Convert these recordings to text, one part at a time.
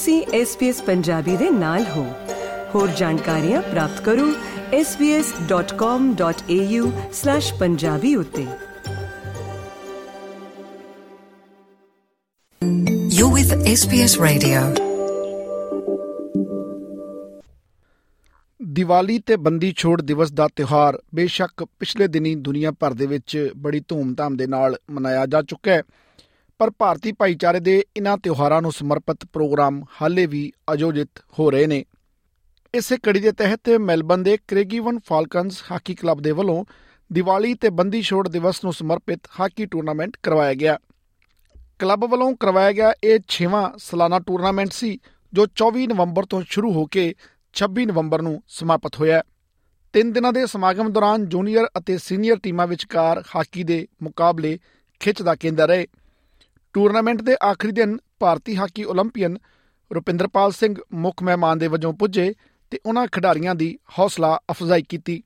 ਤੁਸੀਂ SBS ਪੰਜਾਬੀ ਦੇ ਨਾਲ ਹੋ। ਹੋਰ ਜਾਣਕਾਰੀਆਂ ਪ੍ਰਾਪਤ ਕਰੋ svs.com.au/punjabi ਉਤੇ। You're with SBS Radio. Diwali ਤੇ ਬੰਦੀ ਛੋੜ ਦਿਵਸ ਦਾ ਤਿਉਹਾਰ ਬੇਸ਼ੱਕ ਪਿਛਲੇ ਦਿਨੀ ਦੁਨੀਆ ਭਰ ਦੇ ਵਿੱਚ ਬੜੀ ਧੂਮ-ਧਾਮ ਦੇ ਨਾਲ ਮਨਾਇਆ ਜਾ ਚੁੱਕਾ ਹੈ। ਪਰ ਭਾਰਤੀ ਭਾਈਚਾਰੇ ਦੇ ਇਨ੍ਹਾਂ ਤਿਉਹਾਰਾਂ ਨੂੰ ਸਮਰਪਿਤ ਪ੍ਰੋਗਰਾਮ ਹਾਲੇ ਵੀ ਆਯੋਜਿਤ ਹੋ ਰਹੇ ਨੇ। ਇਸੇ ਕੜੀ ਦੇ ਤਹਿਤ ਮੈਲਬਨ ਦੇ ਕ੍ਰੇਗੀਵਨ ਫਾਲਕਨਸ ਹਾਕੀ ਕਲੱਬ ਦੇ ਵੱਲੋਂ ਦੀਵਾਲੀ ਤੇ ਬੰਦੀ ਛੋੜ ਦਿਵਸ ਨੂੰ ਸਮਰਪਿਤ ਹਾਕੀ ਟੂਰਨਾਮੈਂਟ ਕਰਵਾਇਆ ਗਿਆ। ਕਲੱਬ ਵੱਲੋਂ ਕਰਵਾਇਆ ਗਿਆ ਇਹ 6ਵਾਂ ਸਾਲਾਨਾ ਟੂਰਨਾਮੈਂਟ ਸੀ, ਜੋ 24 ਨਵੰਬਰ ਤੋਂ ਸ਼ੁਰੂ ਹੋ ਕੇ 26 ਨਵੰਬਰ ਨੂੰ ਸਮਾਪਤ ਹੋਇਆ ਤਿੰਨ ਦਿਨਾਂ ਦੇ ਸਮਾਗਮ ਦੌਰਾਨ ਜੂਨੀਅਰ ਅਤੇ ਸੀਨੀਅਰ ਟੀਮਾਂ ਵਿਚਕਾਰ ਹਾਕੀ ਦੇ ਮੁਕਾਬਲੇ ਖਿੱਚ ਦਾ ਕੇਂਦਰ ਰਹੇ। ਟੂਰਨਾਮੈਂਟ ਦੇ ਆਖਰੀ ਦਿਨ ਭਾਰਤੀ ਹਾਕੀ 올림픽ੀਅਨ ਰੁਪਿੰਦਰਪਾਲ ਸਿੰਘ ਮੁੱਖ ਮਹਿਮਾਨ ਦੇ ਵਜੋਂ ਪੁੱਜੇ ਤੇ ਉਹਨਾਂ ਖਿਡਾਰੀਆਂ ਦੀ ਹੌਸਲਾ ਅਫਜ਼ਾਈ ਕੀਤੀ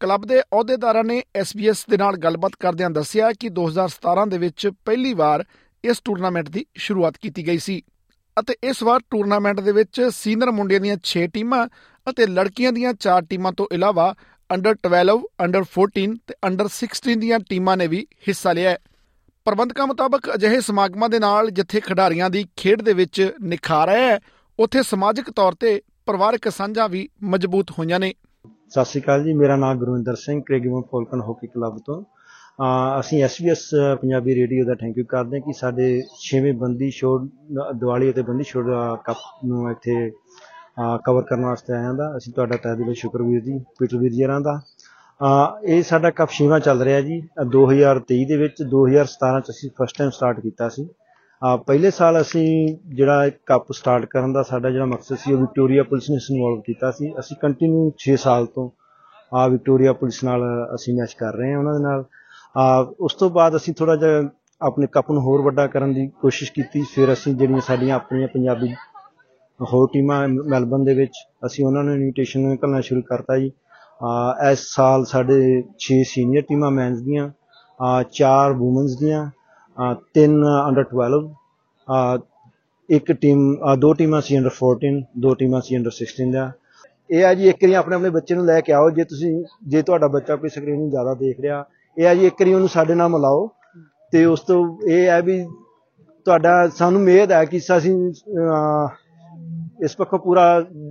ਕਲੱਬ ਦੇ ਅਹੁਦੇਦਾਰਾਂ ਨੇ SBS ਦੇ ਨਾਲ ਗੱਲਬਾਤ ਕਰਦਿਆਂ ਦੱਸਿਆ ਕਿ 2017 ਦੇ ਵਿੱਚ ਪਹਿਲੀ ਵਾਰ ਇਸ ਟੂਰਨਾਮੈਂਟ ਦੀ ਸ਼ੁਰੂਆਤ ਕੀਤੀ ਗਈ ਸੀ ਅਤੇ ਇਸ ਵਾਰ ਟੂਰਨਾਮੈਂਟ ਦੇ ਵਿੱਚ ਸੀਨੀਅਰ ਮੁੰਡਿਆਂ ਦੀਆਂ 6 ਟੀਮਾਂ ਅਤੇ ਲੜਕੀਆਂ ਦੀਆਂ 4 ਟੀਮਾਂ ਤੋਂ ਇਲਾਵਾ ਅੰਡਰ 12, ਅੰਡਰ 14 ਤੇ ਅੰਡਰ 16 ਦੀਆਂ ਟੀਮਾਂ ਨੇ ਵੀ ਹਿੱਸਾ ਲਿਆ ਹੈ। ਪ੍ਰਬੰਧਕਾਂ ਮੁਤਾਬਕ ਅਜਿਹੇ ਸਮਾਗਮਾਂ ਦੇ ਨਾਲ ਜਿੱਥੇ ਖਿਡਾਰੀਆਂ ਦੀ ਖੇਡ ਦੇ ਵਿੱਚ ਨਿਖਾਰ ਹੈ, ਉੱਥੇ ਸਮਾਜਿਕ ਤੌਰ ਤੇ ਪਰਿਵਾਰਕ ਸਾਂਝਾਂ ਵੀ ਮਜ਼ਬੂਤ ਹੋਈਆਂ ਨੇ। ਸਤਿ ਸ਼੍ਰੀ ਅਕਾਲ ਜੀ, ਮੇਰਾ ਨਾਮ Gurvinder Singh, Craigieburn falcon hockey club ਤੋਂ। ਅਹ, ਅਸੀਂ SBS ਪੰਜਾਬੀ ਰੇਡੀਓ ਦਾ ਥੈਂਕ ਯੂ ਕਰਦੇ ਹਾਂ ਕਿ ਸਾਡੇ 6ਵੇਂ ਬੰਦੀ ਛੋੜ, ਦੀਵਾਲੀ ਅਤੇ ਬੰਦੀ ਛੋੜ ਕੱਪ ਨੂੰ ਇੱਥੇ ਕਵਰ ਕਰਨ ਵਾਸਤੇ ਆਇਆ ਦਾ। ਅਸੀਂ ਤੁਹਾਡਾ ਤਹਿ ਦਿਲੋਂ ਸ਼ੁਕਰਗੁਜ਼ਾਰ ਜੀ ਪੀਟਰ ਵੀਰ ਜੀਰਾਂ ਦਾ। ਅਹ ਇਹ ਸਾਡਾ ਕੱਪ 6ਵਾਂ ਚੱਲ ਰਿਹਾ ਜੀ। ਅਹ 2023 ਦੇ ਵਿੱਚ 2017 ਚ ਅਸੀਂ ਫਸਟ ਟਾਈਮ ਸਟਾਰਟ ਕੀਤਾ ਸੀ। ਅਹ ਪਹਿਲੇ ਸਾਲ ਅਸੀਂ ਜਿਹੜਾ ਇਹ ਕੱਪ ਸਟਾਰਟ ਕਰਨ ਦਾ ਸਾਡਾ ਜਿਹੜਾ ਮਕਸਦ ਸੀ, ਉਹ ਵਿਕਟੋਰੀਆ ਪੁਲਿਸ ਨੇ ਇਨਵੋਲਵ ਕੀਤਾ ਸੀ। ਅਸੀਂ ਕੰਟੀਨਿਊ 6 ਸਾਲ ਤੋਂ ਆ ਵਿਕਟੋਰੀਆ ਪੁਲਿਸ ਨਾਲ ਅਸੀਂ ਮੈਚ ਕਰ ਰਹੇ ਹਾਂ ਉਹਨਾਂ ਦੇ ਨਾਲ। ਆ, ਉਸ ਤੋਂ ਬਾਅਦ ਅਸੀਂ ਥੋੜਾ ਜਿਹਾ ਆਪਣੇ ਕੱਪ ਨੂੰ ਹੋਰ ਵੱਡਾ ਕਰਨ ਦੀ ਕੋਸ਼ਿਸ਼ ਕੀਤੀ। ਫਿਰ ਅਸੀਂ ਜਿਹੜੀਆਂ ਸਾਡੀਆਂ ਆਪਣੀਆਂ ਪੰਜਾਬੀ ਹੋਰ ਟੀਮਾਂ ਮੈਲਬਨ ਦੇ ਵਿੱਚ, ਅਸੀਂ ਉਹਨਾਂ ਨੂੰ ਇਨਵੀਟੇਸ਼ਨ ਨਿਕਲਣਾ ਸ਼ੁਰੂ ਕਰਤਾ ਜੀ। ਆ ਇਸ ਸਾਲ ਸਾਡੇ 6 ਸੀਨੀਅਰ ਟੀਮਾਂ ਮੈਨਸ ਦੀਆਂ ਆ 4 ਔਮਨਸ ਦੀਆਂ ਆ 3 ਅੰਡਰ 12 ਆ ਇੱਕ ਟੀਮ ਆ ਦੋ ਟੀਮਾਂ ਸੀ ਅੰਡਰ 14 ਦੋ ਟੀਮਾਂ ਸੀ ਅੰਡਰ 16 ਦਾ। ਇਹ ਆ ਜੀ ਇੱਕ ਵਾਰੀ ਆਪਣੇ ਆਪਣੇ ਬੱਚੇ ਨੂੰ ਲੈ ਕੇ ਆਓ ਜੇ ਤੁਸੀਂ ਜੇ ਤੁਹਾਡਾ ਬੱਚਾ ਕੋਈ ਸਕਰੀਨਿੰਗ ਜ਼ਿਆਦਾ ਦੇਖ ਰਿਹਾ ਇਹ ਆ ਜੀ ਇੱਕ ਵਾਰੀ ਉਹਨੂੰ ਸਾਡੇ ਨਾਲ ਮਿਲਾਓ। ਤੇ ਉਸ ਤੋਂ ਇਹ ਹੈ ਵੀ ਤੁਹਾਡਾ ਸਾਨੂੰ ਉਮੀਦ ਹੈ ਕਿ ਅਸੀਂ ਅਹ, ਇਸ ਪੱਖੋਂ ਪੂਰਾ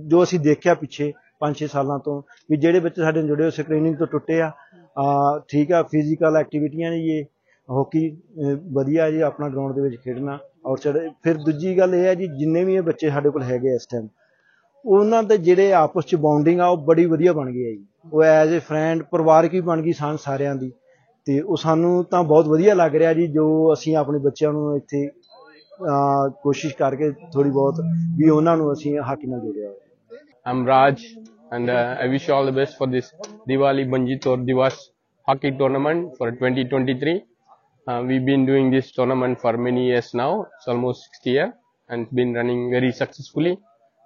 ਜੋ ਅਸੀਂ ਦੇਖਿਆ ਪਿੱਛੇ 5-6 ਸਾਲਾਂ ਤੋਂ ਵੀ ਜਿਹੜੇ ਬੱਚੇ ਸਾਡੇ ਨਾਲ ਜੁੜੇ ਹੋ ਸਕਰੀਨਿੰਗ ਤੋਂ ਟੁੱਟੇ ਆ ਅਹ, ਠੀਕ ਆ ਫਿਜ਼ੀਕਲ ਐਕਟੀਵਿਟੀਆਂ ਨੇ ਇਹ ਹਾਕੀ ਅਹ, ਵਧੀਆ ਜੀ ਆਪਣਾ ਗਰਾਊਂਡ ਦੇ ਵਿੱਚ ਖੇਡਣਾ ਔਰ ਚੜੇ ਫਿਰ ਦੂਜੀ ਗੱਲ ਇਹ ਹੈ ਜੀ ਜਿੰਨੇ ਵੀ ਇਹ ਬੱਚੇ ਸਾਡੇ ਕੋਲ ਹੈਗੇ ਇਸ ਟਾਈਮ ਉਹਨਾਂ ਦੇ ਜਿਹੜੇ ਆਪਸ ਚ ਬੌਂਡਿੰਗ ਆ ਉਹ ਬੜੀ ਵਧੀਆ ਬਣ ਗਈ ਹੈ ਜੀ। ਉਹ ਐਜ਼ ਅ ਫਰੈਂਡ ਪਰਿਵਾਰਕ ਹੀ ਬਣ ਗਈ ਸਾਂ ਸਾਰਿਆਂ ਦੀ ਤੇ ਉਹ ਸਾਨੂੰ ਤਾਂ ਬਹੁਤ ਵਧੀਆ ਲੱਗ ਰਿਹਾ ਜੀ ਜੋ ਅਸੀਂ ਆਪਣੇ ਬੱਚਿਆਂ ਨੂੰ ਇੱਥੇ ਅਹ, ਕੋਸ਼ਿਸ਼ ਕਰਕੇ ਥੋੜੀ ਬਹੁਤ ਵੀ ਉਹਨਾਂ ਨੂੰ ਅਸੀਂ ਹਾਕੀ ਨਾਲ ਜੋੜਿਆ ਹੋਇਆ। I'm Raj, and uh, I wish you all the best for this Diwali Banjit or Divas hockey tournament for 2023. Uh, we've been doing this tournament for many years now. It's almost 60 years, and it's been running very successfully.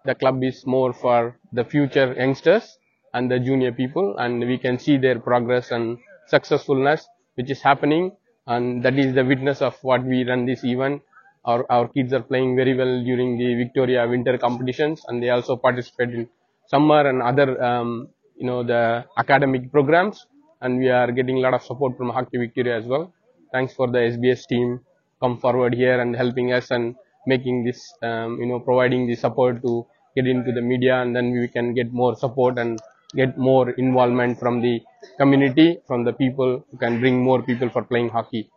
The club is more for the future youngsters and the junior people, and we can see their progress and successfulness which is happening, and that is the witness of what we run this event our, our kids are playing very well during the Victoria winter competitions and they also participate in summer and other um, you know the academic programs and we are getting a lot of support from Hockey Victoria as well. Thanks for the SBS team come forward here and helping us and making this um, you know providing the support to get into the media and then we can get more support and get more involvement from the community from the people who can bring more people for playing hockey.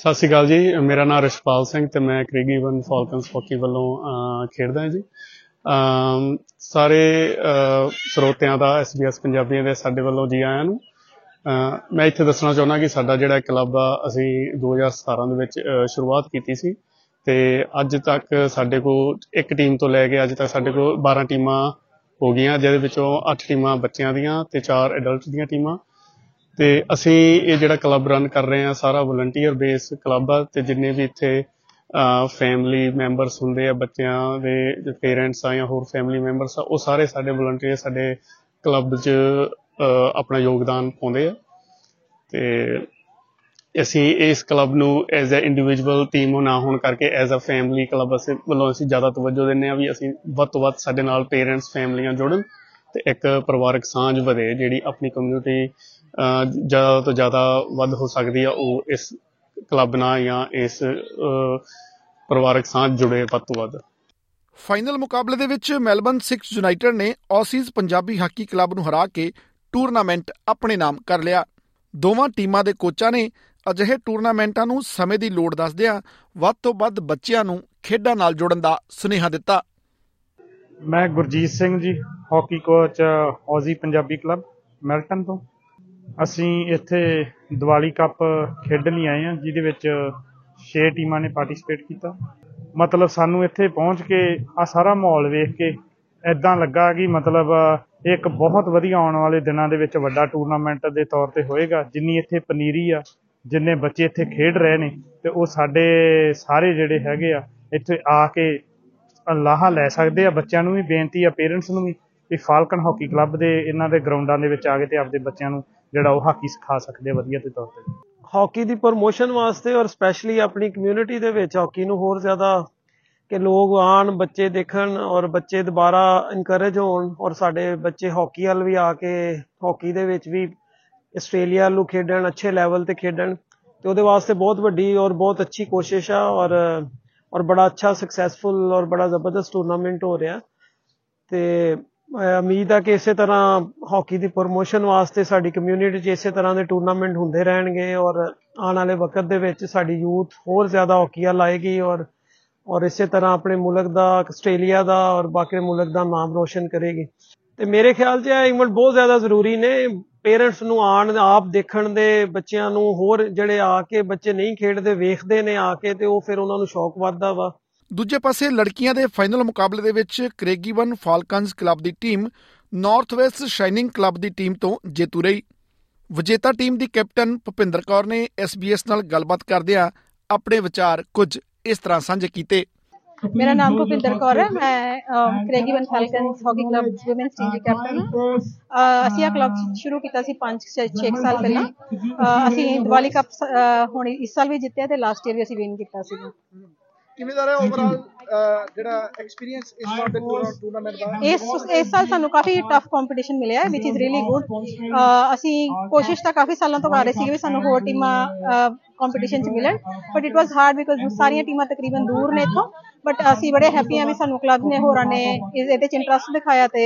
ਸਤਿ ਸ਼੍ਰੀ ਅਕਾਲ ਜੀ। ਮੇਰਾ ਨਾਮ ਰਿਸ਼ਪਾਲ ਸਿੰਘ ਤੇ ਮੈਂ ਕ੍ਰਿਗੀਵਨ ਫਾਲਕਨਸ hockey ਵੱਲੋਂ ਅਹ, ਖੇਡਦਾ ਹਾਂ ਜੀ। ਅਮ, ਸਾਰੇ ਅਹ, ਸਰੋਤਿਆਂ ਦਾ SBS ਪੰਜਾਬੀਆਂ ਦੇ ਸਾਡੇ ਵੱਲੋਂ ਜੀ ਆਇਆਂ ਨੂੰ ਅਹ, ਮੈਂ ਇੱਥੇ ਦੱਸਣਾ ਚਾਹੁੰਦਾ ਕਿ ਸਾਡਾ ਜਿਹੜਾ ਕਲੱਬ ਆ ਅਸੀਂ 2017 ਦੇ ਵਿੱਚ ਅਹ, ਸ਼ੁਰੂਆਤ ਕੀਤੀ ਸੀ ਤੇ ਅੱਜ ਤੱਕ ਸਾਡੇ ਕੋਲ ਇੱਕ ਟੀਮ ਤੋਂ ਲੈ ਕੇ ਅੱਜ ਤੱਕ ਸਾਡੇ ਕੋਲ 12 ਟੀਮਾਂ ਹੋ ਗਈਆਂ ਜਿਹਦੇ ਵਿੱਚੋਂ 8 ਟੀਮਾਂ ਬੱਚਿਆਂ ਦੀਆਂ ਤੇ 4 ਐਡਲਟ ਦੀਆਂ ਟੀਮਾਂ। ਤੇ ਅਸੀਂ ਇਹ ਜਿਹੜਾ ਕਲੱਬ ਰਨ ਕਰ ਰਹੇ ਹਾਂ ਸਾਰਾ ਵਲੰਟੀਅਰ ਬੇਸ ਕਲੱਬ ਆ ਤੇ ਜਿੰਨੇ ਵੀ ਇੱਥੇ ਫੈਮਿਲੀ ਮੈਂਬਰਸ ਹੁੰਦੇ ਆ ਬੱਚਿਆਂ ਦੇ ਪੇਰੈਂਟਸ ਆ ਜਾਂ ਹੋਰ ਫੈਮਿਲੀ ਮੈਂਬਰਸ ਆ ਉਹ ਸਾਰੇ ਸਾਡੇ ਵਲੰਟੀਅਰ ਸਾਡੇ ਕਲੱਬ 'ਚ ਅਹ, ਆਪਣਾ ਯੋਗਦਾਨ ਪਾਉਂਦੇ ਆ। ਤੇ ਅਸੀਂ ਇਸ ਕਲੱਬ ਨੂੰ ਐਜ਼ ਅ ਇੰਡੀਵਿਜੂਅਲ ਟੀਮ ਨਾ ਹੋਣ ਕਰਕੇ ਐਜ਼ ਅ ਫੈਮਿਲੀ ਕਲੱਬ ਅਸੀਂ ਵੱਲੋਂ ਅਸੀਂ ਜ਼ਿਆਦਾ ਤਵੱਜੋ ਦਿੰਦੇ ਆ ਵੀ ਅਸੀਂ ਵੱਧ ਤੋਂ ਵੱਧ ਸਾਡੇ ਨਾਲ ਪੇਰੈਂਟਸ ਫੈਮਲੀਆਂ ਜੁੜਨ। ਤੇ ਇੱਕ ਪਰਿਵਾਰਕ ਸਾਂਝ ਵਧੇ ਜਿਹੜੀ ਆਪਣੀ ਕਮਿਊਨਿਟੀ ਜ਼ਿਆਦਾ ਤੋਂ ਜ਼ਿਆਦਾ ਵੱਧ ਹੋ ਸਕਦੀ ਆ ਉਹ ਇਸ ਕਲੱਬ ਨਾਲ ਜਾਂ ਇਸ ਅਹ, ਪਰਿਵਾਰਕ ਸਾਂਝ ਜੁੜੇ ਵੱਧ ਤੋਂ ਵੱਧ। ਫਾਈਨਲ ਮੁਕਾਬਲੇ ਦੇ ਵਿੱਚ ਮੈਲਬਨ 6 ਯੂਨਾਈਟਿਡ ਨੇ ਆਸੀਜ਼ ਪੰਜਾਬੀ ਹਾਕੀ ਕਲੱਬ ਨੂੰ ਹਰਾ ਕੇ ਟੂਰਨਾਮੈਂਟ ਆਪਣੇ ਨਾਮ ਕਰ ਲਿਆ। ਦੋਵਾਂ ਟੀਮਾਂ ਦੇ ਕੋਚਾਂ ਨੇ ਅਜਿਹੇ ਟੂਰਨਾਮੈਂਟਾਂ ਨੂੰ ਸਮੇਂ ਦੀ ਲੋੜ ਦੱਸਦਿਆਂ ਵੱਧ ਤੋਂ ਵੱਧ ਬੱਚਿਆਂ ਨੂੰ ਖੇਡਾਂ ਨਾਲ ਜੋੜਨ ਦਾ ਸੁਨੇਹਾ ਦਿੱਤਾ। ਮੈਂ Gurjeet Singh ji, hockey coach, Aussie Punjabi club, Melton ਤੋਂ। ਅਸੀਂ ਇੱਥੇ ਦੀਵਾਲੀ ਕੱਪ ਖੇਡਣ ਲਈ ਆਏ ਹਾਂ, ਜਿਹਦੇ ਵਿੱਚ 6 ਟੀਮਾਂ ਨੇ ਪਾਰਟਿਸਿਪੇਟ ਕੀਤਾ। ਮਤਲਬ ਸਾਨੂੰ ਇੱਥੇ ਪਹੁੰਚ ਕੇ ਆ ਸਾਰਾ ਮਾਹੌਲ ਵੇਖ ਕੇ ਐਦਾਂ ਲੱਗਾ ਕਿ ਮਤਲਬ ਇਹ ਇੱਕ ਬਹੁਤ ਵਧੀਆ ਆਉਣ ਵਾਲੇ ਦਿਨਾਂ ਦੇ ਵਿੱਚ ਵੱਡਾ ਟੂਰਨਾਮੈਂਟ ਦੇ ਤੌਰ ਤੇ ਹੋਏਗਾ। ਜਿੰਨੀ ਇੱਥੇ ਪਨੀਰੀ ਆ, ਜਿੰਨੇ ਬੱਚੇ ਇੱਥੇ ਖੇਡ ਰਹੇ ਨੇ, ਤੇ ਉਹ ਸਾਡੇ ਸਾਰੇ ਜਿਹੜੇ ਹੈਗੇ ਆ, ਇੱਥੇ ਆ ਕੇ ਲਾਹਾ ਲੈ ਸਕਦੇ ਆ ਬੱਚਿਆਂ ਨੂੰ ਵੀ, ਬੇਨਤੀ ਆ ਪੇਰੈਂਟਸ ਨੂੰ ਵੀ ਕਿ ਫਾਲਕਨ ਹਾਕੀ ਕਲੱਬ ਦੇ ਇਹਨਾਂ ਦੇ ਗਰਾਊਂਡਾਂ ਦੇ ਵਿੱਚ ਆ ਕੇ ਤੇ ਆਪਦੇ ਬੱਚਿਆਂ ਨੂੰ ਜਿਹੜਾ ਉਹ ਹਾਕੀ ਸਿਖਾ ਸਕਦੇ ਆ ਵਧੀਆ ਦੇ ਤੌਰ ਤੇ। ਹਾਕੀ ਦੀ ਪ੍ਰੋਮੋਸ਼ਨ ਵਾਸਤੇ ਔਰ ਸਪੈਸ਼ਲੀ ਆਪਣੀ ਕਮਿਊਨਿਟੀ ਦੇ ਵਿੱਚ ਹਾਕੀ ਨੂੰ ਹੋਰ ਜ਼ਿਆਦਾ ਕਿ ਲੋਕ ਆਣ ਬੱਚੇ ਦੇਖਣ ਔਰ ਬੱਚੇ ਦੁਬਾਰਾ ਇਨਕਰੇਜ ਹੋਣ ਔਰ ਸਾਡੇ ਬੱਚੇ ਹਾਕੀ ਵੱਲ ਵੀ ਆ ਕੇ ਹਾਕੀ ਦੇ ਵਿੱਚ ਵੀ ਆਸਟ੍ਰੇਲੀਆ ਨੂੰ ਖੇਡਣ, ਅੱਛੇ ਲੈਵਲ ਤੇ ਖੇਡਣ ਤੇ ਉਹਦੇ ਵਾਸਤੇ ਬਹੁਤ ਵੱਡੀ ਔਰ ਬਹੁਤ ਅੱਛੀ ਕੋਸ਼ਿਸ਼ ਆ ਔਰ ਔਰ ਬੜਾ ਅੱਛਾ ਸਕਸੈਸਫੁਲ ਔਰ ਬੜਾ ਜ਼ਬਰਦਸਤ ਟੂਰਨਾਮੈਂਟ ਹੋ ਰਿਹਾ। ਤੇ, ਅਹ, ਉਮੀਦ ਆ ਕਿ ਇਸੇ ਤਰ੍ਹਾਂ ਹਾਕੀ ਦੀ ਪ੍ਰੋਮੋਸ਼ਨ ਵਾਸਤੇ ਸਾਡੀ ਕਮਿਊਨਿਟੀ 'ਚ ਇਸੇ ਤਰ੍ਹਾਂ ਦੇ ਟੂਰਨਾਮੈਂਟ ਹੁੰਦੇ ਰਹਿਣਗੇ ਔਰ ਆਉਣ ਵਾਲੇ ਵਕਤ ਦੇ ਵਿੱਚ ਸਾਡੀ ਯੂਥ ਹੋਰ ਜ਼ਿਆਦਾ ਹਾਕੀ ਵੱਲ ਆਏਗੀ ਔਰ ਔਰ ਇਸੇ ਤਰ੍ਹਾਂ ਆਪਣੇ ਮੁਲਕ ਦਾ, ਆਸਟ੍ਰੇਲੀਆ ਦਾ ਔਰ ਬਾਕੀ ਮੁਲਕ ਦਾ ਨਾਮ ਰੋਸ਼ਨ ਕਰੇਗੀ। ਤੇ ਮੇਰੇ ਖਿਆਲ 'ਚ ਇਹ ਇਵੈਂਟ ਬਹੁਤ ਜ਼ਿਆਦਾ ਜ਼ਰੂਰੀ ਨੇ। ਪੇਰੈਂਟਸ ਨੂੰ ਆਣ ਆਪ ਦੇਖਣ ਦੇ ਬੱਚਿਆਂ ਨੂੰ ਹੋਰ ਜਿਹੜੇ ਆ ਕੇ ਬੱਚੇ ਨਹੀਂ ਖੇਡਦੇ, ਵੇਖਦੇ ਨੇ ਆ ਕੇ ਤੇ ਉਹ ਫਿਰ ਉਹਨਾਂ ਨੂੰ ਸ਼ੌਕ ਵੱਧਦਾ ਵਾ। ਦੂਜੇ ਪਾਸੇ ਲੜਕੀਆਂ ਦੇ ਫਾਈਨਲ ਮੁਕਾਬਲੇ ਦੇ ਵਿੱਚ ਕ੍ਰੇਗੀਵਨ ਫਾਲਕਨਸ ਕਲੱਬ ਦੀ team north west shining club ਦੀ ਟੀਮ ਤੋਂ ਜੇਤੂ ਰਹੀ। ਵਿਜੇਤਾ ਟੀਮ ਦੀ ਕੈਪਟਨ ਭੁਪਿੰਦਰ ਕੌਰ ਨੇ SBS ਨਾਲ ਗੱਲਬਾਤ ਕਰਦਿਆਂ ਆਪਣੇ ਵਿਚਾਰ ਕੁਝ ਇਸ ਤਰ੍ਹਾਂ ਸਾਂਝੇ ਕੀਤੇ। ਮੇਰਾ ਨਾਮ ਭੁਪਿੰਦਰ ਕੌਰ ਹੈ ਮੈਂ Craigieburn falcons hockey club women's team ਦੀ ਕੈਪਟਨ ਹਾਂ ਅਸੀਂ ਇਹ ਕਲੱਬ ਸ਼ੁਰੂ ਕੀਤਾ ਸੀ 5 6 ਸਾਲ ਪਹਿਲਾਂ। ਅਸੀਂ ਦੀਵਾਲੀ ਕੱਪ ਹੁਣ ਇਸ ਸਾਲ ਵੀ ਜਿੱਤਿਆ ਤੇ ਲਾਸਟ ਈਅਰ ਵੀ ਅਸੀਂ ਵਿਨ ਕੀਤਾ ਸੀ। ਕਿਵੇਂ ਦਾ ਰਿਹਾ ਓਵਰਆਲ ਜਿਹੜਾ ਐਕਸਪੀਰੀਅੰਸ ਇਸ ਵਾਰ ਦੇ ਟੂਰਨਾਮੈਂਟ ਦਾ? ਇਸ ਇਸ ਸਾਲ ਸਾਨੂੰ ਕਾਫੀ ਟਫ ਕੰਪੀਟੀਸ਼ਨ ਮਿਲਿਆ ਹੈ ਵਿਚ ਇਜ਼ ਰੀਲੀ ਗੁੱਡ ਅਸੀਂ ਕੋਸ਼ਿਸ਼ ਤਾਂ ਕਾਫੀ ਸਾਲਾਂ ਤੋਂ ਕਰ ਰਹੇ ਸੀ ਕਿ ਸਾਨੂੰ ਹੋਰ ਟੀਮਾਂ ਕੰਪੀਟੀਸ਼ਨ ਚ ਮਿਲਣ but it was hard because ਸਾਰੀਆਂ ਟੀਮਾਂ ਤਕਰੀਬਨ ਦੂਰ ਨੇ ਇੱਥੋਂ। ਬਟ ਅਸੀਂ ਬੜੇ ਹੈਪੀ ਹਾਂ ਵੀ ਸਾਨੂੰ ਕਲੱਬ ਨੇ ਹੋਰਾਂ ਨੇ ਇਸ ਇਹਦੇ ਚ ਇੰਟਰਸਟ ਦਿਖਾਇਆ ਤੇ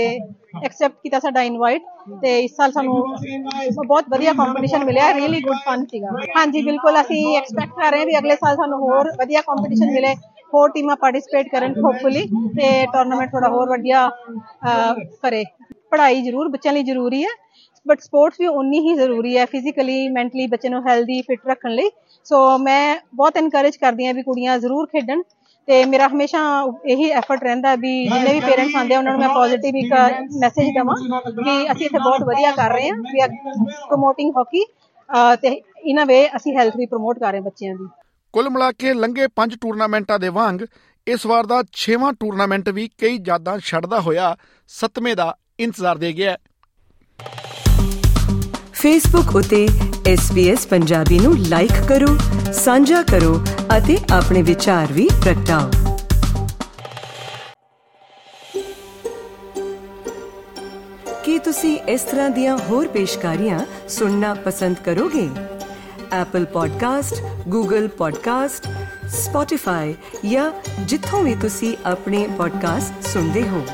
ਐਕਸੈਪਟ ਕੀਤਾ ਸਾਡਾ ਇਨਵਾਈਟ ਤੇ ਇਸ ਸਾਲ ਸਾਨੂੰ ਬਹੁਤ ਵਧੀਆ ਕੰਪੀਟੀਸ਼ਨ ਮਿਲਿਆ ਰੀਲੀ ਗੁੱਡ ਫਨ ਸੀਗਾ। ਹਾਂਜੀ, ਬਿਲਕੁਲ ਅਸੀਂ ਐਕਸਪੈਕਟ ਕਰ ਰਹੇ ਹਾਂ ਵੀ ਅਗਲੇ ਸਾਲ ਸਾਨੂੰ ਹੋਰ ਵਧੀਆ ਕੰਪੀਟੀਸ਼ਨ ਮਿਲੇ, ਹੋਰ ਟੀਮਾਂ ਪਾਰਟਿਸਿਪੇਟ ਕਰਨ ਹੋਪਫੁਲੀ ਤੇ ਟੂਰਨਾਮੈਂਟ ਥੋੜਾ ਹੋਰ ਵਧੀਆ ਕਰੇ। ਪੜ੍ਹਾਈ ਜ਼ਰੂਰ ਬੱਚਿਆਂ ਲਈ ਜ਼ਰੂਰੀ ਹੈ ਬਟ ਸਪੋਰਟਸ ਵੀ ਉਨੀ ਹੀ ਜ਼ਰੂਰੀ ਹੈ ਫਿਜ਼ੀਕਲੀ ਮੈਂਟਲੀ ਬੱਚੇ ਨੂੰ ਹੈਲਦੀ ਫਿਟ ਰੱਖਣ ਲਈ। ਸੋ ਮੈਂ ਬਹੁਤ ਇਨਕਰੇਜ ਕਰਦੀ ਹਾਂ ਵੀ ਕੁੜੀਆਂ ਜ਼ਰੂਰ ਖੇਡਣ ਤੇ ਮੇਰਾ ਹਮੇਸ਼ਾ ਇਹੀ ਐਫਰਟ ਰਹਿੰਦਾ ਵੀ ਜਿੰਨੇ ਵੀ ਪੇਰੈਂਟਸ ਆਉਂਦੇ ਆ, ਉਹਨਾਂ ਨੂੰ ਮੈਂ ਪੋਜ਼ਿਟਿਵ ਇੱਕ ਮੈਸੇਜ ਦਵਾਂ ਕਿ ਅਸੀਂ ਇੱਥੇ ਬਹੁਤ ਵਧੀਆ ਕਰ ਰਹੇ ਹਾਂ ਵੀ ਆਰ ਪ੍ਰੋਮੋਟਿੰਗ ਹਾਕੀ ਤੇ ਇਨ ਅ ਵੇ ਅਸੀਂ ਹੈਲਥ ਵੀ ਪ੍ਰੋਮੋਟ ਕਰ ਰਹੇ ਬੱਚਿਆਂ ਦੀ। ਕੁੱਲ ਮਿਲਾ ਕੇ ਲੰਘੇ ਪੰਜ ਟੂਰਨਾਮੈਂਟਾਂ ਦੇ ਵਾਂਗ, ਇਸ ਵਾਰ ਦਾ 6ਵਾਂ ਟੂਰਨਾਮੈਂਟ ਵੀ ਕਈ ਯਾਦਾਂ ਛੱਡਦਾ ਹੋਇਆ 7ਵੇਂ ਦਾ ਇੰਤਜ਼ਾਰ ਦੇ ਗਿਆ ਫੇਸਬੁੱਕ ਉਤੇ SBS ਪੰਜਾਬੀ ਨੂੰ ਲਾਈਕ ਕਰੋ, ਸਾਂਝਾ ਕਰੋ ਅਤੇ ਆਪਣੇ ਵਿਚਾਰ ਵੀ ਪ੍ਰਗਟਾਓ। ਕੀ ਤੁਸੀਂ ਇਸ ਤਰ੍ਹਾਂ ਦੀਆਂ ਹੋਰ ਪੇਸ਼ਕਾਰੀਆਂ ਸੁਣਨਾ ਪਸੰਦ ਕਰੋਗੇ? Apple podcast Google podcast Spotify ਜਾਂ ਜਿੱਥੋਂ ਵੀ ਤੁਸੀਂ ਆਪਣੇ ਪੋਡਕਾਸਟ ਸੁਣਦੇ ਹੋ।